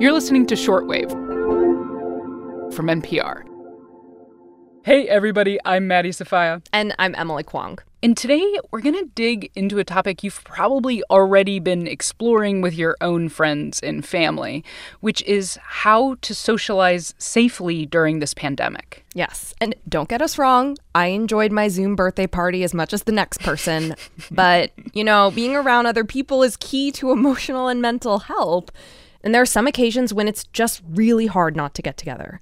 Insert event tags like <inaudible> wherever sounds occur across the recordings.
You're listening to Shortwave from NPR. Hey, everybody, I'm Maddie Sofia. And I'm Emily Kwong. And today we're going to dig into a topic you've probably already been exploring with your own friends and family, which is how to socialize safely during this pandemic. Yes. And don't get us wrong, I enjoyed my Zoom birthday party as much as the next person. <laughs> but, you know, being around other people is key to emotional and mental health. And there are some occasions when it's just really hard not to get together.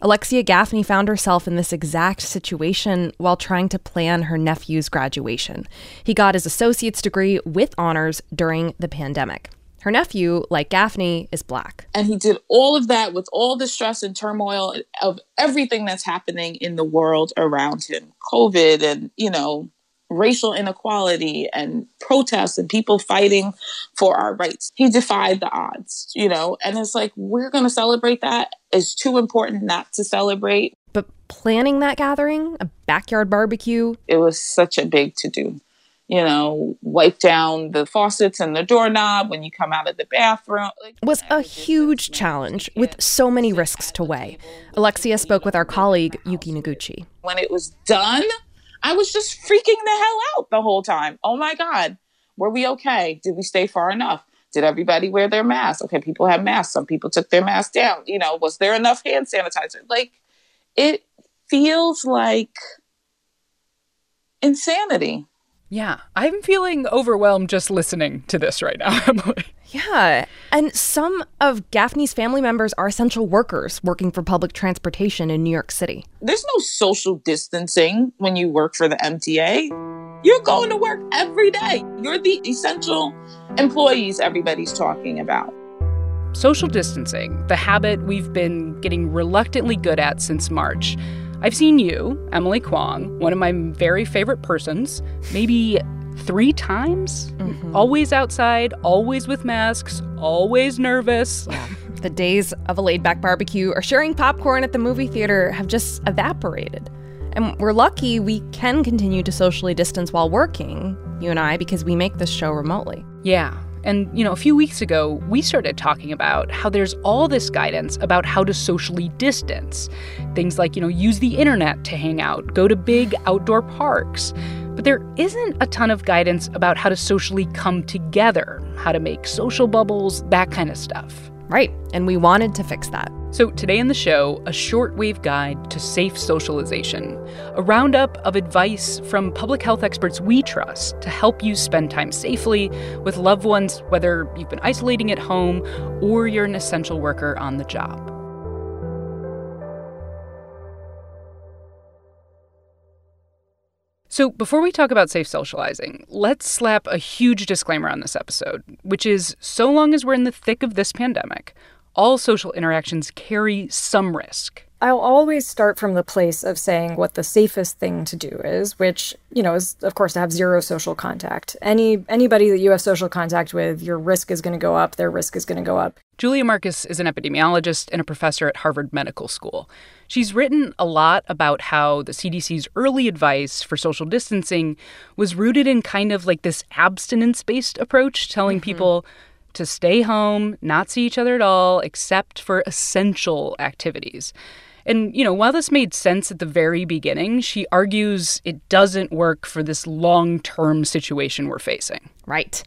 Alexia Gaffney found herself in this exact situation while trying to plan her nephew's graduation. He got his associate's degree with honors during the pandemic. Her nephew, like Gaffney, is black. And he did all of that with all the stress and turmoil of everything that's happening in the world around him COVID and, you know, racial inequality and protests and people fighting for our rights. He defied the odds, you know, and it's like, we're going to celebrate that. It's too important not to celebrate. But planning that gathering, a backyard barbecue, it was such a big to do. You know, wipe down the faucets and the doorknob when you come out of the bathroom. Like, was a huge challenge with so many risks to weigh. Alexia spoke with our colleague, Yuki Noguchi. When it was done, I was just freaking the hell out the whole time. Oh my God, were we okay? Did we stay far enough? Did everybody wear their masks? Okay, people have masks. Some people took their masks down. You know, was there enough hand sanitizer? Like, it feels like insanity. Yeah, I'm feeling overwhelmed just listening to this right now, <laughs> Emily. Yeah, and some of Gaffney's family members are essential workers working for public transportation in New York City. There's no social distancing when you work for the MTA. You're going to work every day. You're the essential employees everybody's talking about. Social distancing, the habit we've been getting reluctantly good at since March. I've seen you, Emily Kwong, one of my very favorite persons, maybe three times. Mm-hmm. Always outside, always with masks, always nervous. Yeah. The days of a laid back barbecue or sharing popcorn at the movie theater have just evaporated. And we're lucky we can continue to socially distance while working, you and I, because we make this show remotely. Yeah. And, you know, a few weeks ago, we started talking about how there's all this guidance about how to socially distance. Things like, you know, use the internet to hang out, go to big outdoor parks. But there isn't a ton of guidance about how to socially come together, how to make social bubbles, that kind of stuff. Right. And we wanted to fix that. So, today in the show, a shortwave guide to safe socialization, a roundup of advice from public health experts we trust to help you spend time safely with loved ones, whether you've been isolating at home or you're an essential worker on the job. So, before we talk about safe socializing, let's slap a huge disclaimer on this episode, which is so long as we're in the thick of this pandemic, all social interactions carry some risk. I'll always start from the place of saying what the safest thing to do is, which, you know, is of course to have zero social contact. Any anybody that you have social contact with, your risk is going to go up, their risk is going to go up. Julia Marcus is an epidemiologist and a professor at Harvard Medical School. She's written a lot about how the CDC's early advice for social distancing was rooted in kind of like this abstinence-based approach, telling mm-hmm. people to stay home, not see each other at all, except for essential activities. And, you know, while this made sense at the very beginning, she argues it doesn't work for this long term situation we're facing. Right.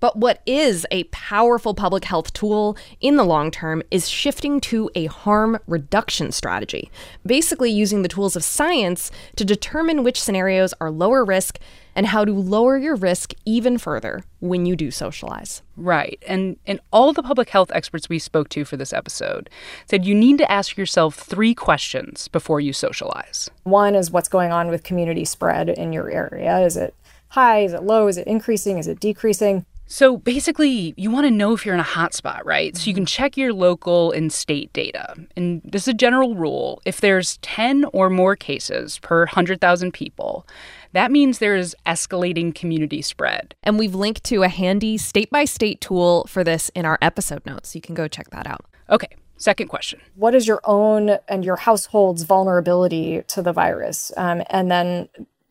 But what is a powerful public health tool in the long term is shifting to a harm reduction strategy, basically using the tools of science to determine which scenarios are lower risk and how to lower your risk even further when you do socialize. Right. And and all the public health experts we spoke to for this episode said you need to ask yourself three questions before you socialize. One is what's going on with community spread in your area? Is it high? Is it low? Is it increasing? Is it decreasing? So basically, you want to know if you're in a hotspot, right? So you can check your local and state data. And this is a general rule. If there's 10 or more cases per 100,000 people, that means there is escalating community spread. And we've linked to a handy state by state tool for this in our episode notes. You can go check that out. Okay, second question What is your own and your household's vulnerability to the virus? Um, and then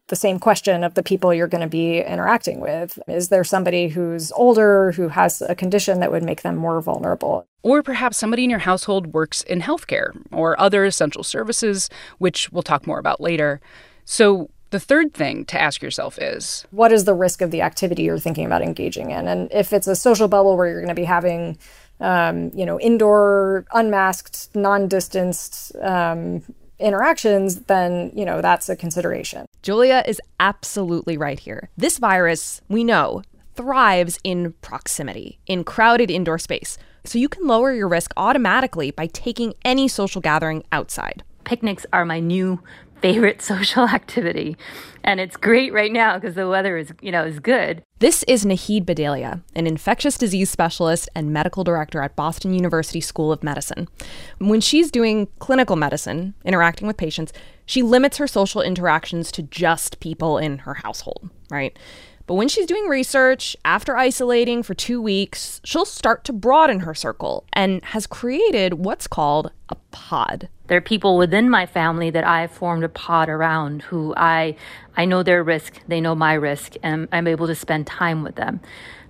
the same question of the people you're going to be interacting with. Is there somebody who's older, who has a condition that would make them more vulnerable? Or perhaps somebody in your household works in healthcare or other essential services, which we'll talk more about later. So, the third thing to ask yourself is What is the risk of the activity you're thinking about engaging in? And if it's a social bubble where you're going to be having, um, you know, indoor, unmasked, non distanced um, interactions, then, you know, that's a consideration. Julia is absolutely right here. This virus, we know, thrives in proximity, in crowded indoor space. So you can lower your risk automatically by taking any social gathering outside. Picnics are my new favorite <laughs> social activity. And it's great right now because the weather is, you know, is good. This is Nahid Bhadelia, an infectious disease specialist and medical director at Boston University School of Medicine. When she's doing clinical medicine, interacting with patients, she limits her social interactions to just people in her household, right? But when she's doing research, after isolating for two weeks, she'll start to broaden her circle and has created what's called a pod. There are people within my family that I've formed a pod around who I I know their risk, they know my risk, and I'm able to spend time with them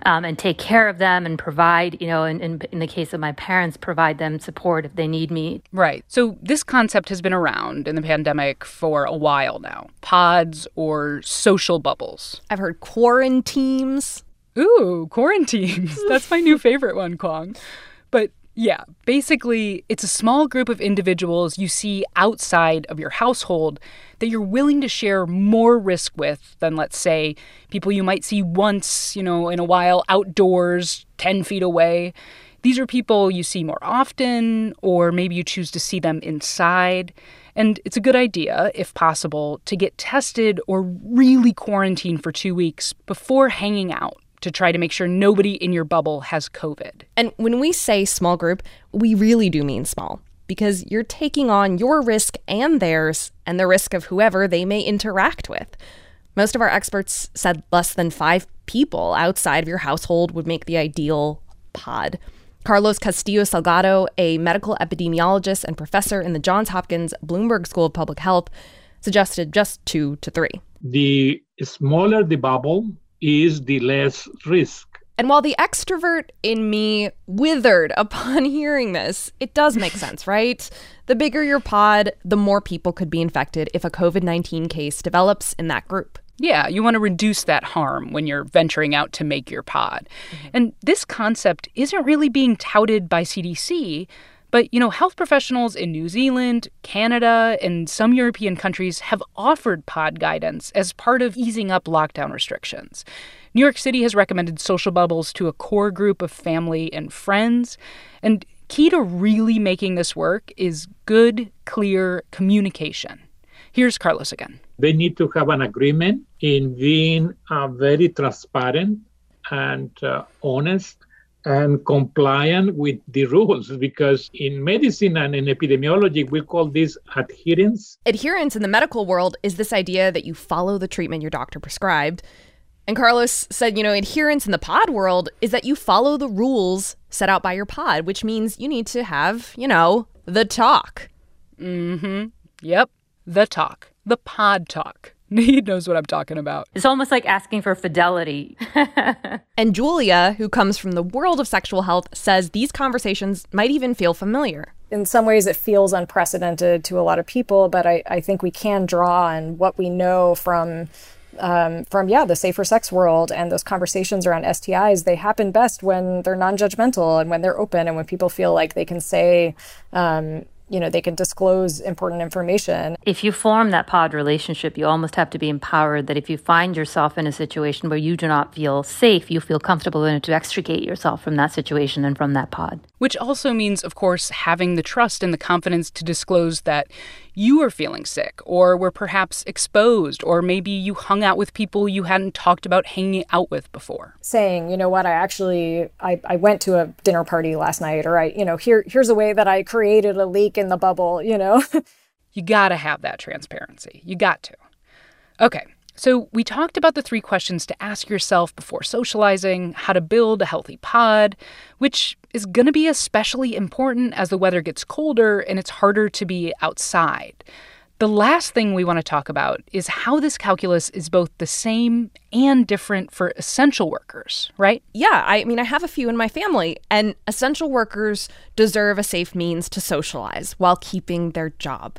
um, and take care of them and provide, you know, in, in, in the case of my parents, provide them support if they need me. Right. So this concept has been around in the pandemic for a while now pods or social bubbles. I've heard quaranteams. Ooh, quaranteams. <laughs> That's my new favorite one, Kwong. But yeah, basically, it's a small group of individuals you see outside of your household that you're willing to share more risk with than, let's say, people you might see once, you know, in a while outdoors, 10 feet away. These are people you see more often, or maybe you choose to see them inside. And it's a good idea, if possible, to get tested or really quarantine for two weeks before hanging out to try to make sure nobody in your bubble has COVID. And when we say small group, we really do mean small because you're taking on your risk and theirs and the risk of whoever they may interact with. Most of our experts said less than five people outside of your household would make the ideal pod. Carlos Castillo Salgado, a medical epidemiologist and professor in the Johns Hopkins Bloomberg School of Public Health, suggested just two to three. The smaller the bubble, is the less risk. And while the extrovert in me withered <laughs> upon hearing this, it does make <laughs> sense, right? The bigger your pod, the more people could be infected if a COVID 19 case develops in that group. Yeah, you want to reduce that harm when you're venturing out to make your pod. Mm-hmm. And this concept isn't really being touted by CDC, but, you know, health professionals in New Zealand, Canada, and some European countries have offered pod guidance as part of easing up lockdown restrictions. New York City has recommended social bubbles to a core group of family and friends. And key to really making this work is good, clear communication. Here's Carlos again. They need to have an agreement in being uh, very transparent and uh, honest and compliant with the rules because in medicine and in epidemiology we call this adherence. Adherence in the medical world is this idea that you follow the treatment your doctor prescribed. And carlos said you know adherence in the pod world is that you follow the rules set out by your pod which means you need to have you know the talk. Mm-hmm. Yep. The talk. The pod talk <laughs> he knows what I'm talking about. It's almost like asking for fidelity. <laughs> and Julia, who comes from the world of sexual health, says these conversations might even feel familiar. In some ways, it feels unprecedented to a lot of people, but I, I think we can draw on what we know from um, from yeah the safer sex world and those conversations around STIs. They happen best when they're non-judgmental and when they're open and when people feel like they can say um, you know they can disclose important information. If you form that pod relationship you almost have to be empowered that if you find yourself in a situation where you do not feel safe you feel comfortable enough to extricate yourself from that situation and from that pod which also means of course having the trust and the confidence to disclose that you are feeling sick or were perhaps exposed or maybe you hung out with people you hadn't talked about hanging out with before. Saying you know what? I actually i, I went to a dinner party last night or i you know here here's a way that i created a leak in the bubble you know? <laughs> You gotta have that transparency. You got to. Okay so, we talked about the three questions to ask yourself before socializing, how to build a healthy pod, which is going to be especially important as the weather gets colder and it's harder to be outside. The last thing we want to talk about is how this calculus is both the same and different for essential workers, right? Yeah, I mean, I have a few in my family, and essential workers deserve a safe means to socialize while keeping their job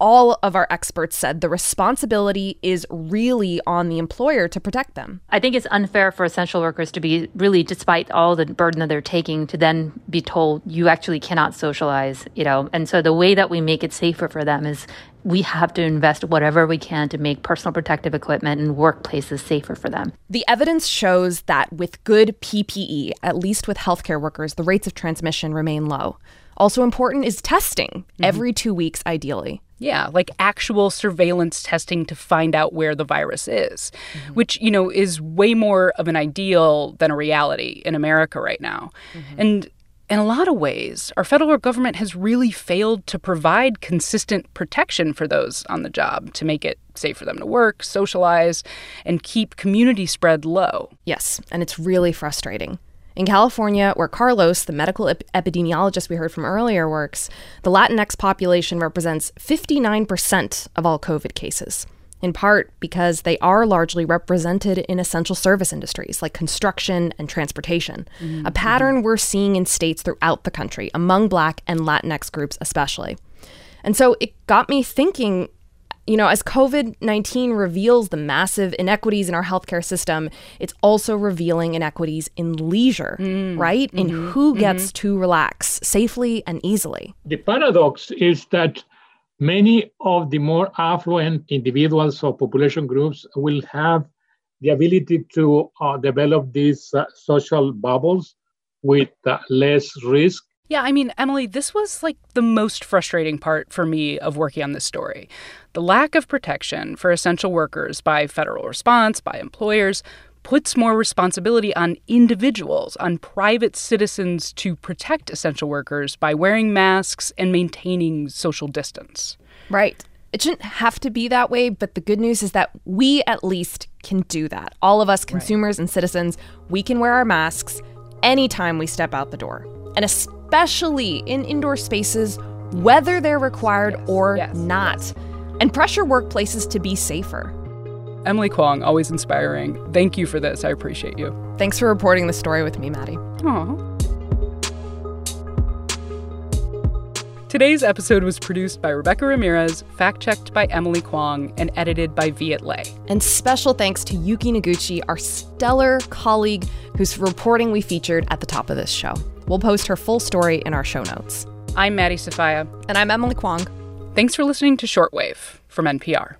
all of our experts said the responsibility is really on the employer to protect them. I think it's unfair for essential workers to be really, despite all the burden that they're taking, to then be told you actually cannot socialize, you know. And so the way that we make it safer for them is we have to invest whatever we can to make personal protective equipment and workplaces safer for them. The evidence shows that with good PPE, at least with healthcare workers, the rates of transmission remain low. Also important is testing mm-hmm. every two weeks, ideally. Yeah, like actual surveillance testing to find out where the virus is, mm-hmm. which, you know, is way more of an ideal than a reality in America right now. Mm-hmm. And in a lot of ways, our federal government has really failed to provide consistent protection for those on the job to make it safe for them to work, socialize, and keep community spread low. Yes, and it's really frustrating. In California, where Carlos, the medical ep- epidemiologist we heard from earlier, works, the Latinx population represents 59% of all COVID cases, in part because they are largely represented in essential service industries like construction and transportation, mm-hmm. a pattern we're seeing in states throughout the country, among Black and Latinx groups especially. And so it got me thinking you know, as COVID 19 reveals the massive inequities in our healthcare system, it's also revealing inequities in leisure, mm. right? Mm-hmm. In who mm-hmm. gets mm-hmm. to relax safely and easily. The paradox is that many of the more affluent individuals or population groups will have the ability to uh, develop these uh, social bubbles with uh, less risk yeah, I mean, Emily, this was like the most frustrating part for me of working on this story. The lack of protection for essential workers by federal response, by employers, puts more responsibility on individuals, on private citizens to protect essential workers by wearing masks and maintaining social distance. Right. It shouldn't have to be that way, but the good news is that we at least can do that. All of us, consumers right. and citizens, we can wear our masks anytime we step out the door. And especially especially in indoor spaces, whether they're required yes. or yes. not, and pressure workplaces to be safer. Emily Kwong, always inspiring. Thank you for this. I appreciate you. Thanks for reporting the story with me, Maddie. Aww. Today's episode was produced by Rebecca Ramirez, fact checked by Emily Kwong, and edited by Viet Le. And special thanks to Yuki Noguchi, our stellar colleague whose reporting we featured at the top of this show. We'll post her full story in our show notes. I'm Maddie Sofia. And I'm Emily Kwong. Thanks for listening to Shortwave from NPR.